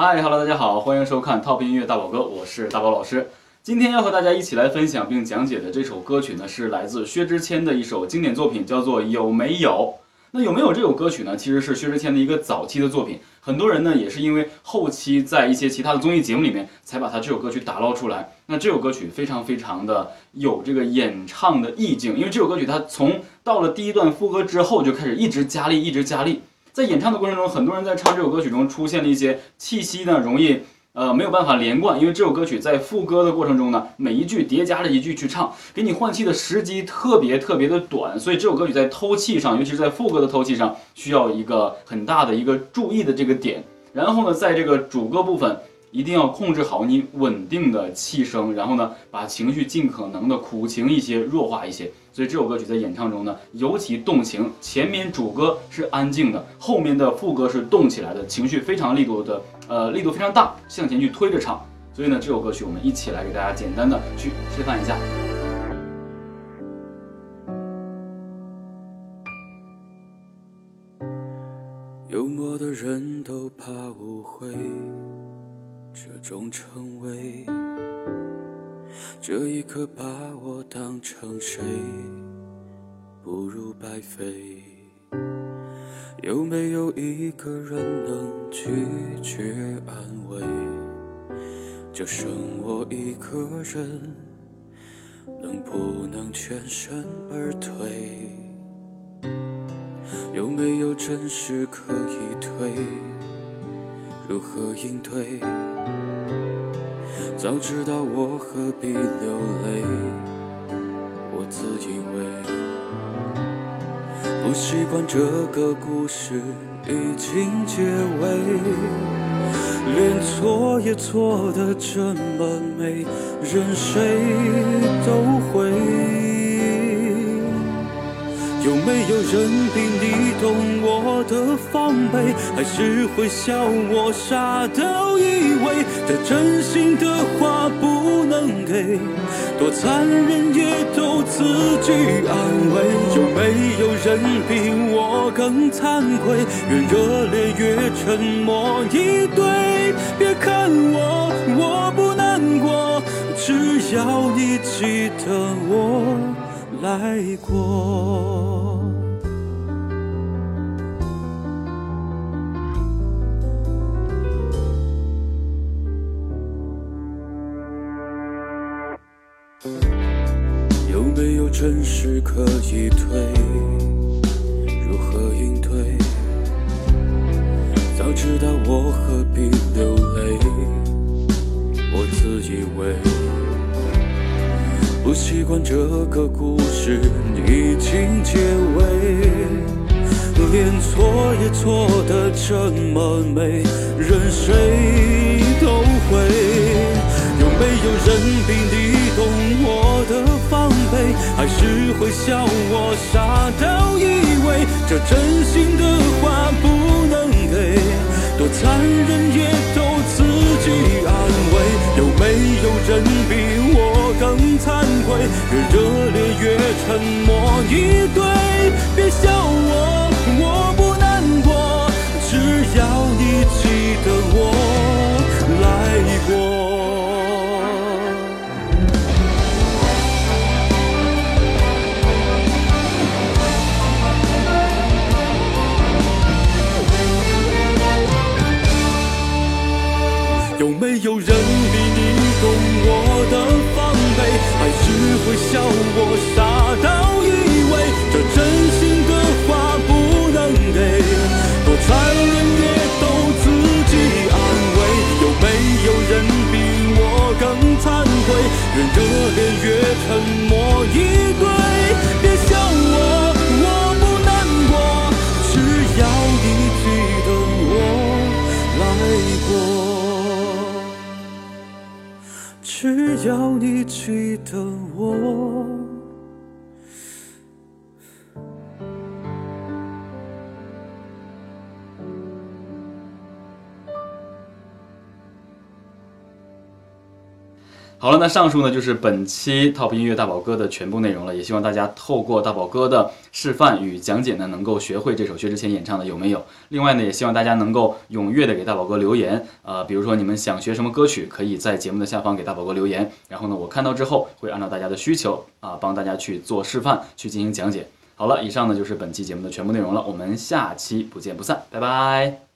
嗨，Hello，大家好，欢迎收看 Top 音乐大宝哥，我是大宝老师。今天要和大家一起来分享并讲解的这首歌曲呢，是来自薛之谦的一首经典作品，叫做《有没有》。那有没有这首歌曲呢？其实是薛之谦的一个早期的作品，很多人呢也是因为后期在一些其他的综艺节目里面才把他这首歌曲打捞出来。那这首歌曲非常非常的有这个演唱的意境，因为这首歌曲它从到了第一段副歌之后就开始一直加力，一直加力。在演唱的过程中，很多人在唱这首歌曲中出现了一些气息呢，容易。呃，没有办法连贯，因为这首歌曲在副歌的过程中呢，每一句叠加了一句去唱，给你换气的时机特别特别的短，所以这首歌曲在偷气上，尤其是在副歌的偷气上，需要一个很大的一个注意的这个点。然后呢，在这个主歌部分。一定要控制好你稳定的气声，然后呢，把情绪尽可能的苦情一些，弱化一些。所以这首歌曲在演唱中呢，尤其动情。前面主歌是安静的，后面的副歌是动起来的，情绪非常力度的，呃，力度非常大，向前去推着唱。所以呢，这首歌曲我们一起来给大家简单的去示范一下。幽默的人都怕误会。这种称谓，这一刻把我当成谁？不如白费。有没有一个人能拒绝安慰？就剩我一个人，能不能全身而退？有没有真实可以退？如何应对？早知道我何必流泪？我自以为不习惯这个故事已经结尾，连错也错得这么美，任谁都会。有没有人比你懂我的防备？还是会笑我傻到以为这真心的话不能给？多残忍也都自己安慰。有没有人比我更惭愧？越热烈越沉默以对。别看我，我不难过，只要你记得我。来过，有没有真实可以退？如何应对？早知道我何必流泪？我自以为。不习惯这个故事已经结尾，连错也错得这么美，任谁都会。有没有人比你懂我的防备？还是会笑我傻到以为这真心的越热烈越沉默一对。愧？越热烈越沉默以对。别笑我，我不难过，只要你记得我来过。只要你记得我。好了，那上述呢就是本期 Top 音乐大宝哥的全部内容了，也希望大家透过大宝哥的示范与讲解呢，能够学会这首薛之谦演唱的有没有。另外呢，也希望大家能够踊跃的给大宝哥留言，呃，比如说你们想学什么歌曲，可以在节目的下方给大宝哥留言，然后呢，我看到之后会按照大家的需求啊，帮大家去做示范，去进行讲解。好了，以上呢就是本期节目的全部内容了，我们下期不见不散，拜拜。